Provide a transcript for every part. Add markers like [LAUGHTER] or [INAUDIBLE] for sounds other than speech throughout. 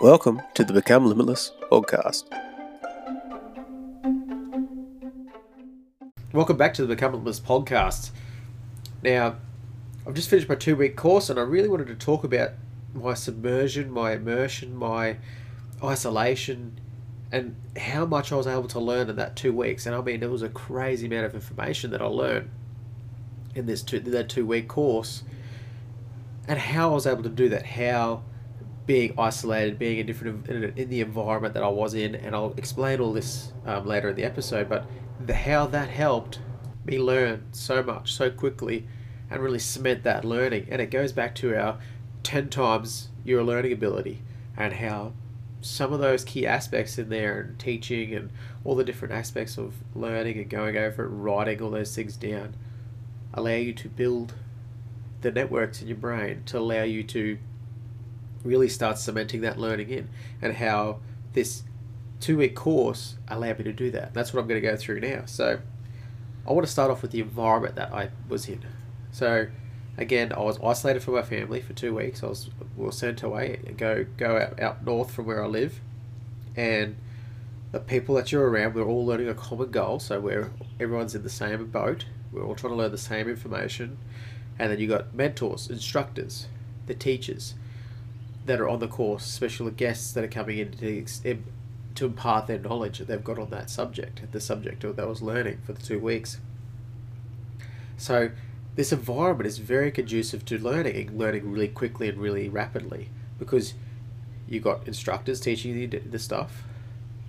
Welcome to the Become Limitless podcast. Welcome back to the Become Limitless podcast. Now, I've just finished my two week course and I really wanted to talk about my submersion, my immersion, my isolation, and how much I was able to learn in that two weeks. And I mean, it was a crazy amount of information that I learned in this two, that two week course, and how I was able to do that. How being isolated, being in different in, the environment that I was in, and I'll explain all this um, later in the episode. But the, how that helped me learn so much so quickly, and really cement that learning. And it goes back to our ten times your learning ability, and how some of those key aspects in there and teaching and all the different aspects of learning and going over it, writing all those things down, allow you to build the networks in your brain to allow you to really start cementing that learning in and how this two week course allowed me to do that. That's what I'm going to go through now. So I want to start off with the environment that I was in. So again, I was isolated from my family for two weeks. I was were sent away go go out, out north from where I live, and the people that you're around, we're all learning a common goal. So we're everyone's in the same boat. We're all trying to learn the same information, and then you got mentors, instructors, the teachers that are on the course, special guests that are coming in to, to impart their knowledge that they've got on that subject, the subject that was learning for the two weeks. So, this environment is very conducive to learning and learning really quickly and really rapidly because you've got instructors teaching you the stuff,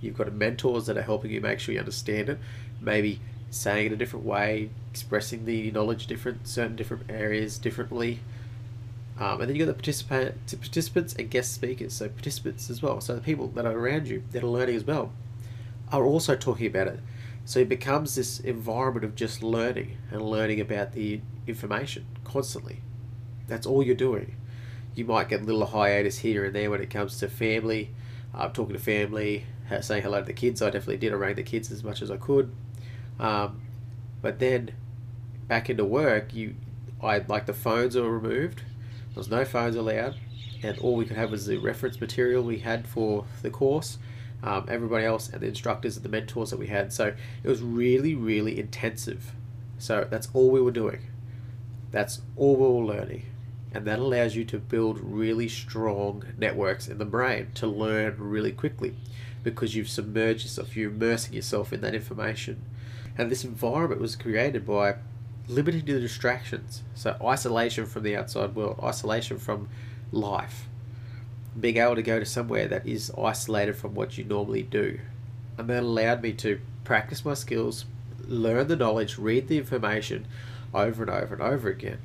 you've got mentors that are helping you make sure you understand it, maybe saying it a different way, expressing the knowledge different certain different areas differently um, and then you've got the participant, participants and guest speakers, so participants as well. So the people that are around you that are learning as well are also talking about it. So it becomes this environment of just learning and learning about the information constantly. That's all you're doing. You might get a little hiatus here and there when it comes to family, uh, talking to family, saying hello to the kids. I definitely did. I rang the kids as much as I could. Um, but then back into work, you, I like the phones are removed was no phones allowed, and all we could have was the reference material we had for the course. Um, everybody else and the instructors and the mentors that we had. So it was really, really intensive. So that's all we were doing. That's all we were learning. And that allows you to build really strong networks in the brain to learn really quickly because you've submerged yourself, you're immersing yourself in that information. And this environment was created by limiting to the distractions. So isolation from the outside world, isolation from life. Being able to go to somewhere that is isolated from what you normally do. And that allowed me to practice my skills, learn the knowledge, read the information over and over and over again.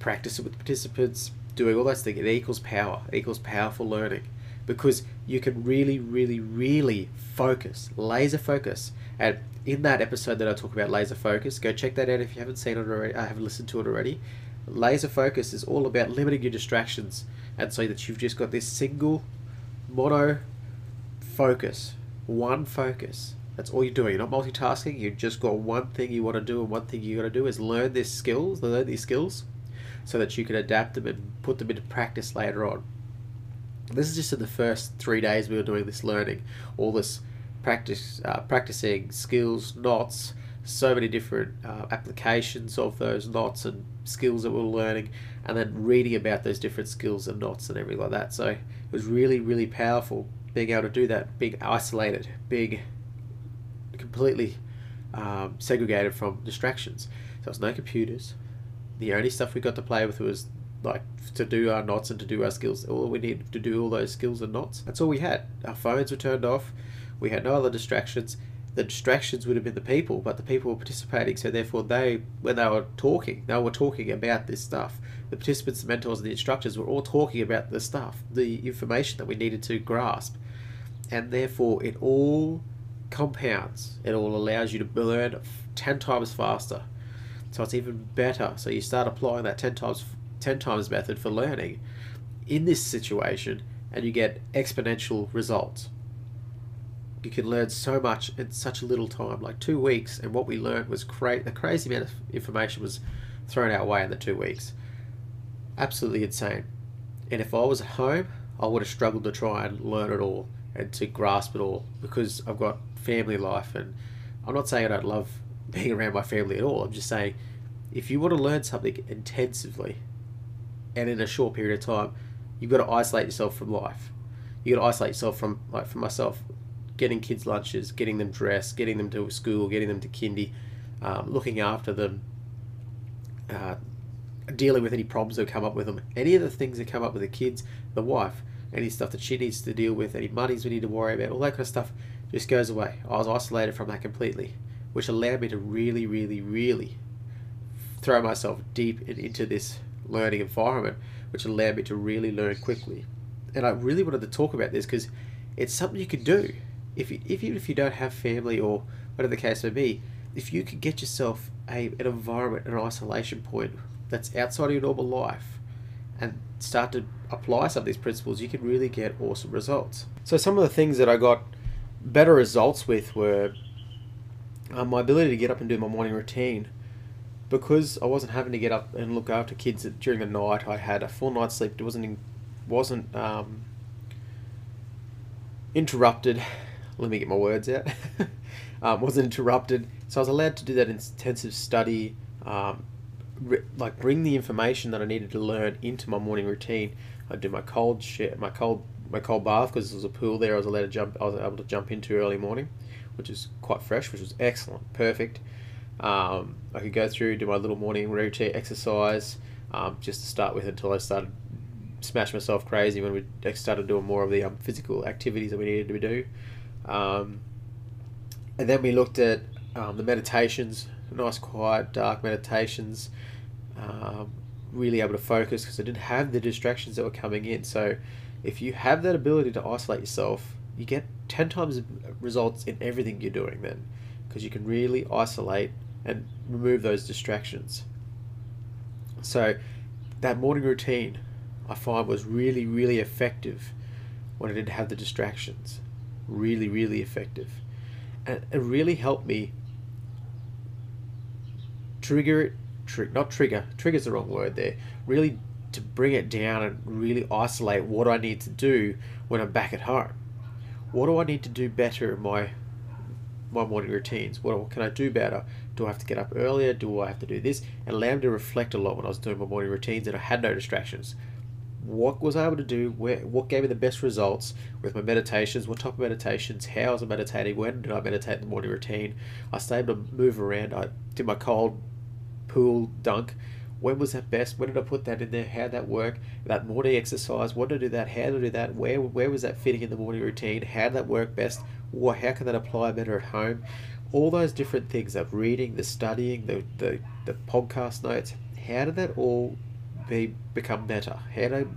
Practice it with participants, doing all those things. It equals power, it equals powerful learning. Because you can really, really, really focus, laser focus. And in that episode that I talk about laser focus, go check that out if you haven't seen it already. I haven't listened to it already. Laser focus is all about limiting your distractions, and so that you've just got this single, mono focus, one focus. That's all you're doing. You're not multitasking. You've just got one thing you want to do, and one thing you got to do is learn these skills, learn these skills, so that you can adapt them and put them into practice later on. This is just in the first three days we were doing this learning, all this practice uh, practicing skills, knots, so many different uh, applications of those knots and skills that we are learning, and then reading about those different skills and knots and everything like that. So it was really, really powerful being able to do that, being isolated, being completely um, segregated from distractions. So there was no computers. The only stuff we got to play with was like to do our knots and to do our skills. All we needed to do all those skills and knots. That's all we had. Our phones were turned off. We had no other distractions. The distractions would have been the people, but the people were participating, so therefore they, when they were talking, they were talking about this stuff. The participants, the mentors, and the instructors were all talking about the stuff, the information that we needed to grasp, and therefore it all compounds. It all allows you to learn ten times faster. So it's even better. So you start applying that ten times ten times method for learning in this situation, and you get exponential results you can learn so much in such a little time, like two weeks. And what we learned was cra- a crazy amount of information was thrown our way in the two weeks. Absolutely insane. And if I was at home, I would have struggled to try and learn it all and to grasp it all because I've got family life and I'm not saying I don't love being around my family at all. I'm just saying if you want to learn something intensively and in a short period of time, you've got to isolate yourself from life. You got to isolate yourself from like for myself, getting kids lunches, getting them dressed, getting them to school, getting them to kindy, um, looking after them, uh, dealing with any problems that come up with them, any of the things that come up with the kids, the wife, any stuff that she needs to deal with, any monies we need to worry about, all that kind of stuff just goes away. I was isolated from that completely, which allowed me to really, really, really throw myself deep into this learning environment, which allowed me to really learn quickly. And I really wanted to talk about this because it's something you can do. If, you, if even if you don't have family or whatever the case may be, if you could get yourself a, an environment, an isolation point that's outside of your normal life and start to apply some of these principles, you can really get awesome results. So, some of the things that I got better results with were uh, my ability to get up and do my morning routine. Because I wasn't having to get up and look after kids during the night, I had a full night's sleep. It wasn't wasn't um, interrupted. Let me get my words out. [LAUGHS] um, wasn't interrupted, so I was allowed to do that intensive study. Um, like bring the information that I needed to learn into my morning routine. I'd do my cold shit, my cold my cold bath because there was a pool there. I was allowed to jump. I was able to jump into early morning, which is quite fresh, which was excellent, perfect. Um, I could go through do my little morning routine exercise um, just to start with until I started smash myself crazy when we started doing more of the um, physical activities that we needed to do. Um, and then we looked at um, the meditations, nice, quiet, dark meditations. Um, really able to focus because I didn't have the distractions that were coming in. So, if you have that ability to isolate yourself, you get 10 times results in everything you're doing then because you can really isolate and remove those distractions. So, that morning routine I find was really, really effective when I didn't have the distractions. Really, really effective. And it really helped me trigger it, tri- not trigger, trigger's the wrong word there, really to bring it down and really isolate what I need to do when I'm back at home. What do I need to do better in my my morning routines? What can I do better? Do I have to get up earlier? Do I have to do this? And allow me to reflect a lot when I was doing my morning routines and I had no distractions. What was I able to do? Where what gave me the best results with my meditations? What type of meditations? How was I meditating? When did I meditate in the morning routine? I stayed to move around. I did my cold pool dunk when was that best? When did I put that in there? How did that work? That morning exercise, what to do that? How to do that? Where where was that fitting in the morning routine? How did that work best? Or how can that apply better at home? All those different things of reading, the studying, the, the, the podcast notes, how did that all be become better? How do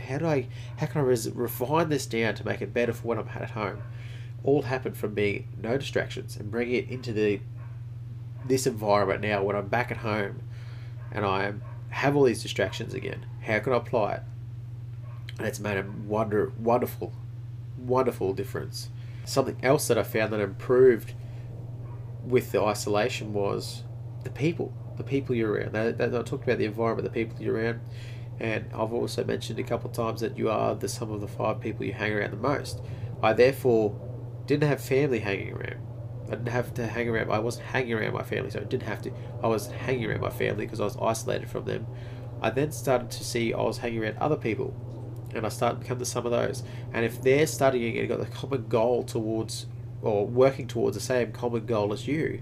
how do I how can I res- refine this down to make it better for when I'm at home? All happened from being no distractions and bringing it into the this environment now when I'm back at home and I have all these distractions again. How can I apply it? And it's made a wonder, wonderful, wonderful difference. Something else that I found that improved with the isolation was the people, the people you're around. I, I talked about the environment, the people you're around, and I've also mentioned a couple of times that you are the sum of the five people you hang around the most. I therefore didn't have family hanging around. I didn't have to hang around. I wasn't hanging around my family, so I didn't have to. I was hanging around my family because I was isolated from them. I then started to see I was hanging around other people, and I started to become the sum of those. And if they're studying and got the common goal towards, or working towards the same common goal as you,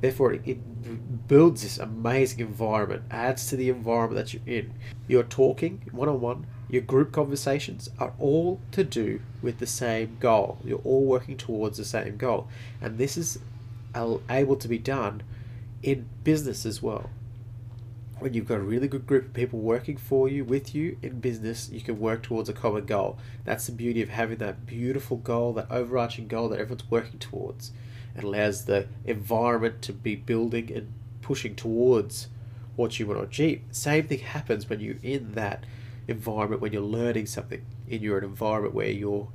therefore it, builds this amazing environment, adds to the environment that you're in. You're talking one on one your group conversations are all to do with the same goal. You're all working towards the same goal. And this is able to be done in business as well. When you've got a really good group of people working for you, with you in business, you can work towards a common goal. That's the beauty of having that beautiful goal, that overarching goal that everyone's working towards. It allows the environment to be building and pushing towards what you want to achieve. Same thing happens when you're in that environment when you're learning something in your environment where you're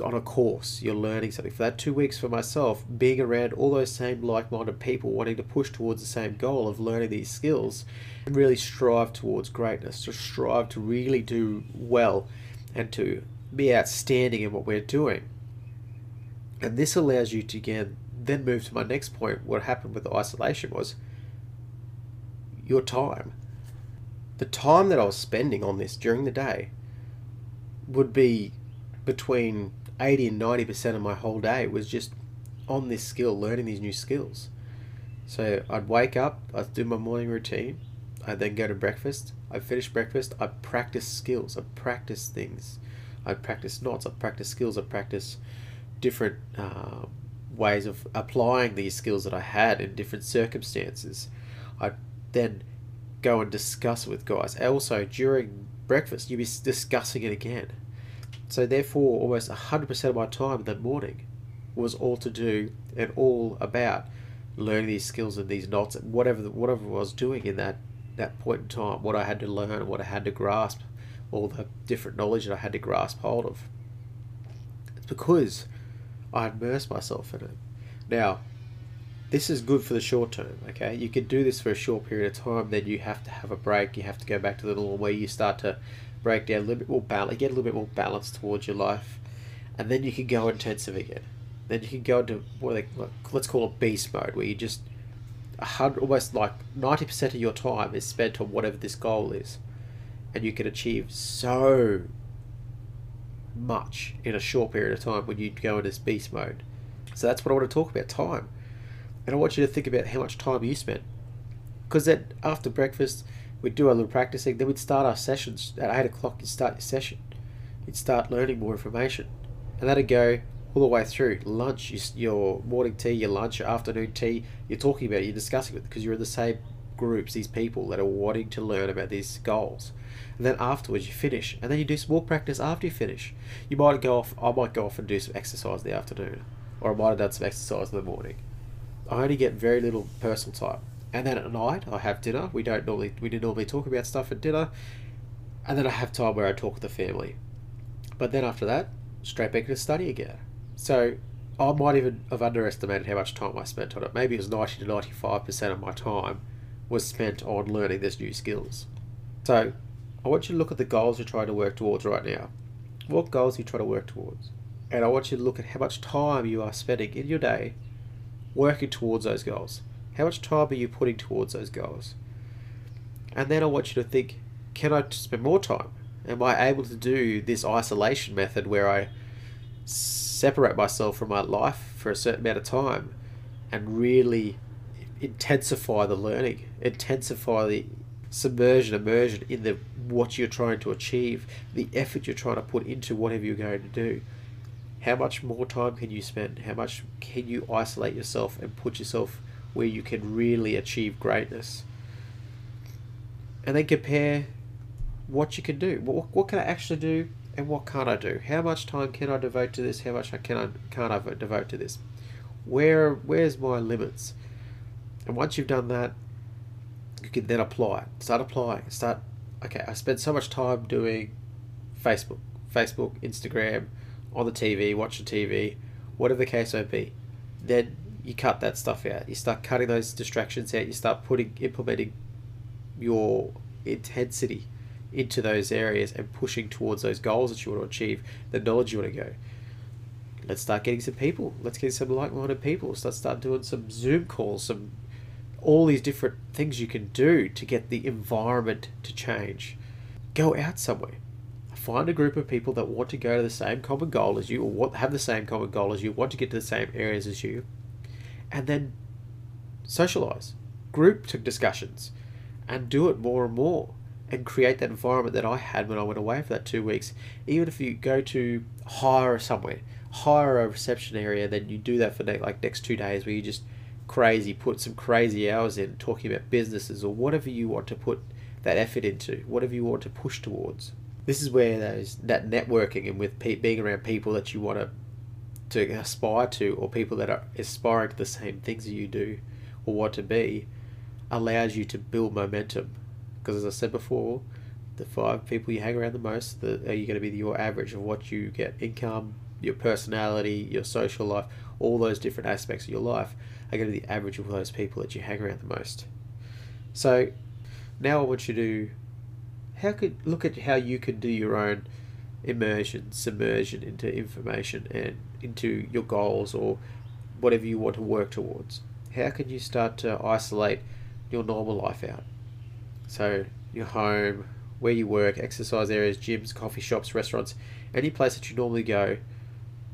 on a course, you're learning something. For that two weeks for myself, being around all those same like minded people wanting to push towards the same goal of learning these skills and really strive towards greatness, to strive to really do well and to be outstanding in what we're doing. And this allows you to again then move to my next point. What happened with the isolation was your time. The time that I was spending on this during the day would be between 80 and 90% of my whole day was just on this skill, learning these new skills. So I'd wake up, I'd do my morning routine, I'd then go to breakfast, I'd finish breakfast, I'd practice skills, I'd practice things, I'd practice knots, I'd practice skills, I'd practice different uh, ways of applying these skills that I had in different circumstances. I'd then go and discuss it with guys. Also, during breakfast, you'd be discussing it again. So, therefore, almost 100% of my time that morning was all to do and all about learning these skills and these knots, whatever whatever I was doing in that, that point in time, what I had to learn, what I had to grasp, all the different knowledge that I had to grasp hold of. It's because I immersed myself in it. Now, this is good for the short term, okay? You can do this for a short period of time, then you have to have a break, you have to go back to the normal where you start to break down a little bit more balance, get a little bit more balance towards your life, and then you can go intensive again. Then you can go into what they let's call it beast mode, where you just hundred, almost like ninety percent of your time is spent on whatever this goal is, and you can achieve so much in a short period of time when you go into this beast mode. So that's what I want to talk about time. And I want you to think about how much time you spent. Because then after breakfast, we'd do a little practicing, then we'd start our sessions. At 8 o'clock, you'd start your session. You'd start learning more information. And that'd go all the way through. Lunch, your morning tea, your lunch, your afternoon tea, you're talking about it, you're discussing it because you're in the same groups, these people that are wanting to learn about these goals and then afterwards you finish, and then you do some more practice after you finish. You might go off. I might go off and do some exercise in the afternoon, or I might have done some exercise in the morning. I only get very little personal time, and then at night I have dinner. We don't normally we didn't normally talk about stuff at dinner, and then I have time where I talk with the family. But then after that, straight back to study again. So I might even have underestimated how much time I spent on it. Maybe it was ninety to ninety five percent of my time was spent on learning these new skills. So I want you to look at the goals you're trying to work towards right now. What goals are you trying to work towards? And I want you to look at how much time you are spending in your day working towards those goals. How much time are you putting towards those goals? And then I want you to think can I spend more time? Am I able to do this isolation method where I separate myself from my life for a certain amount of time and really intensify the learning, intensify the submersion, immersion in the what you're trying to achieve, the effort you're trying to put into whatever you're going to do. How much more time can you spend? How much can you isolate yourself and put yourself where you can really achieve greatness? And then compare what you can do. What, what can I actually do and what can't I do? How much time can I devote to this? How much I can I, can't I devote to this? Where where's my limits? And once you've done that, you can then apply. Start applying. Start. Okay, I spend so much time doing Facebook, Facebook, Instagram, on the TV, watching TV, whatever the case may be. Then you cut that stuff out. You start cutting those distractions out. You start putting implementing your intensity into those areas and pushing towards those goals that you want to achieve, the knowledge you want to go. Let's start getting some people. Let's get some like-minded people. Let's start doing some Zoom calls, some all these different things you can do to get the environment to change. Go out somewhere. Find a group of people that want to go to the same common goal as you, or have the same common goal as you, want to get to the same areas as you, and then socialize, group discussions, and do it more and more, and create that environment that I had when I went away for that two weeks. Even if you go to hire somewhere, hire a reception area, then you do that for like next two days, where you just crazy, put some crazy hours in talking about businesses or whatever you want to put that effort into, whatever you want to push towards. This is where those that networking and with pe- being around people that you want to to aspire to or people that are aspiring to the same things you do or want to be allows you to build momentum. Because as I said before, the five people you hang around the most the, are you going to be your average of what you get income, your personality, your social life, all those different aspects of your life are going to be the average of those people that you hang around the most. So now I want you to how could look at how you could do your own immersion, submersion into information and into your goals or whatever you want to work towards? How can you start to isolate your normal life out? So, your home, where you work, exercise areas, gyms, coffee shops, restaurants, any place that you normally go,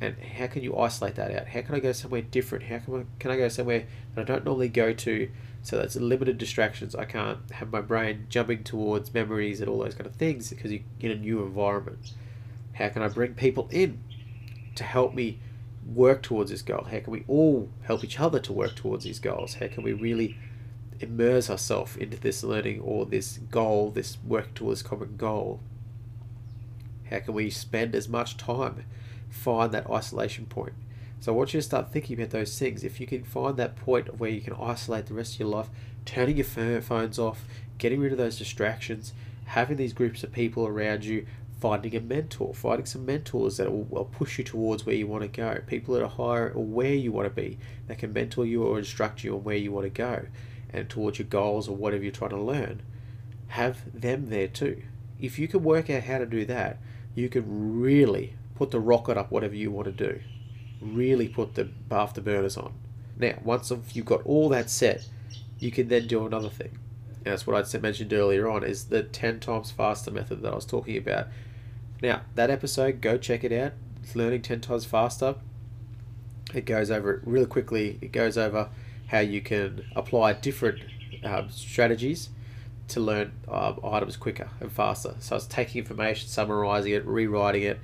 and how can you isolate that out? How can I go somewhere different? How can I, can I go somewhere that I don't normally go to so that's limited distractions. I can't have my brain jumping towards memories and all those kind of things because you're in a new environment. How can I bring people in to help me work towards this goal? How can we all help each other to work towards these goals? How can we really immerse ourselves into this learning or this goal, this work towards common goal? How can we spend as much time, find that isolation point? So I want you to start thinking about those things. If you can find that point where you can isolate the rest of your life, turning your phones off, getting rid of those distractions, having these groups of people around you, finding a mentor, finding some mentors that will, will push you towards where you want to go, people that are higher or where you want to be, that can mentor you or instruct you on where you want to go and towards your goals or whatever you're trying to learn. Have them there too. If you can work out how to do that, you can really put the rocket up whatever you want to do really put the afterburners on. Now, once you've got all that set, you can then do another thing. And that's what I mentioned earlier on is the 10 times faster method that I was talking about. Now, that episode, go check it out. It's learning 10 times faster. It goes over it really quickly. It goes over how you can apply different um, strategies to learn um, items quicker and faster. So it's taking information, summarizing it, rewriting it,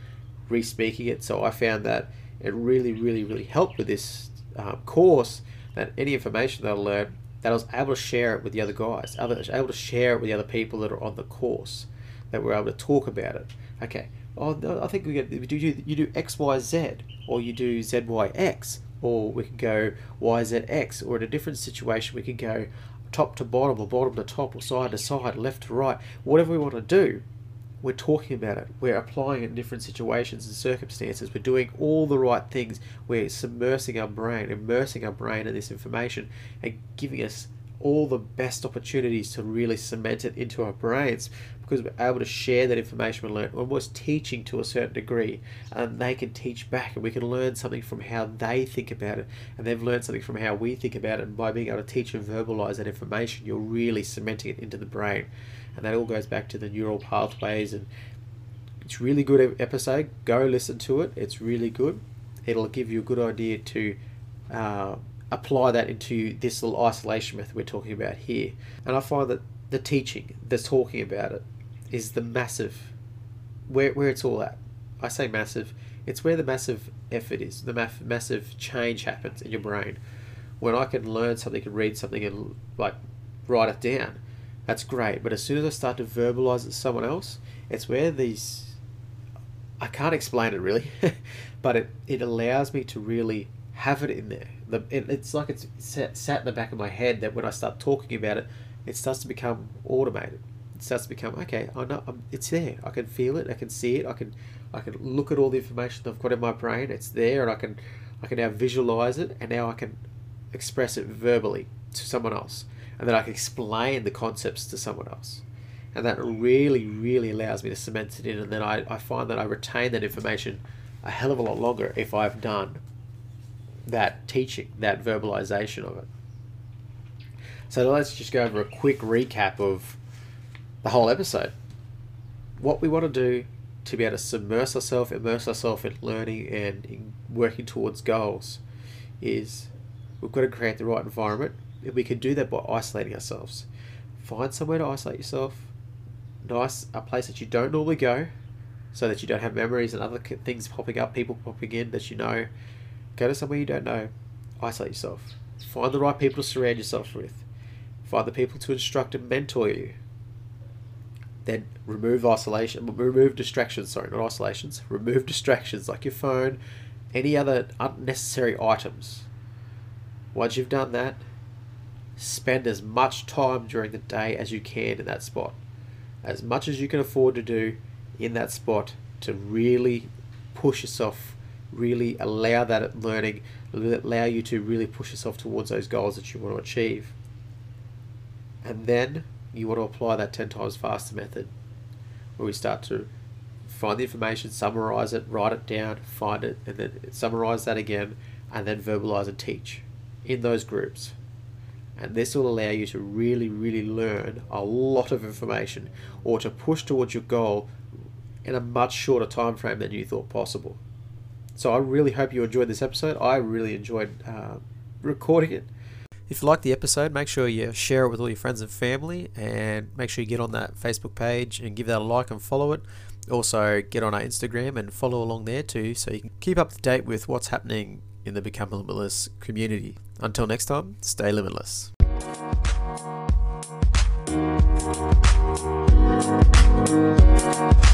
re-speaking it. So I found that it really, really, really helped with this um, course that any information that I learned, that I was able to share it with the other guys, able to share it with the other people that are on the course, that we're able to talk about it. Okay, oh I think we get do you, you do X Y Z, or you do Z Y X, or we can go Y Z X, or in a different situation we can go top to bottom, or bottom to top, or side to side, left to right, whatever we want to do we're talking about it. We're applying it in different situations and circumstances. We're doing all the right things. We're submersing our brain, immersing our brain in this information, and giving us all the best opportunities to really cement it into our brains because we're able to share that information we learn, almost teaching to a certain degree, and they can teach back, and we can learn something from how they think about it, and they've learned something from how we think about it. And by being able to teach and verbalize that information, you're really cementing it into the brain. And that all goes back to the neural pathways and it's really good episode. Go listen to it. It's really good. It'll give you a good idea to uh, apply that into this little isolation method we're talking about here. And i find that the teaching the talking about it is the massive where, where it's all at i say massive it's where the massive effort is the massive change happens in your brain when i can learn something and read something and like write it down that's great. But as soon as I start to verbalize it to someone else, it's where these I can't explain it really, [LAUGHS] but it, it allows me to really have it in there. The, it, it's like it's sat, sat in the back of my head that when I start talking about it, it starts to become automated. It starts to become okay. I know I'm, it's there. I can feel it. I can see it. I can I can look at all the information I've got in my brain. It's there, and I can I can now visualize it, and now I can express it verbally to someone else and then I can explain the concepts to someone else. And that really, really allows me to cement it in, and then I, I find that I retain that information a hell of a lot longer if I've done that teaching, that verbalization of it. So let's just go over a quick recap of the whole episode. What we want to do to be able to submerge ourselves, immerse ourselves in learning and in working towards goals is we've got to create the right environment we can do that by isolating ourselves. Find somewhere to isolate yourself. Nice, a place that you don't normally go, so that you don't have memories and other things popping up, people popping in that you know. Go to somewhere you don't know. Isolate yourself. Find the right people to surround yourself with. Find the people to instruct and mentor you. Then remove isolation, remove distractions. Sorry, not isolations. Remove distractions like your phone, any other unnecessary items. Once you've done that, spend as much time during the day as you can in that spot. As much as you can afford to do in that spot to really push yourself, really allow that learning, allow you to really push yourself towards those goals that you want to achieve. And then you want to apply that 10 times faster method where we start to find the information, summarize it, write it down, find it, and then summarize that again, and then verbalize and teach in those groups. And this will allow you to really, really learn a lot of information or to push towards your goal in a much shorter time frame than you thought possible. So I really hope you enjoyed this episode. I really enjoyed uh, recording it. If you like the episode, make sure you share it with all your friends and family, and make sure you get on that Facebook page and give that a like and follow it. Also, get on our Instagram and follow along there too, so you can keep up to date with what's happening in the Become Limitless community. Until next time, stay limitless. Thank you.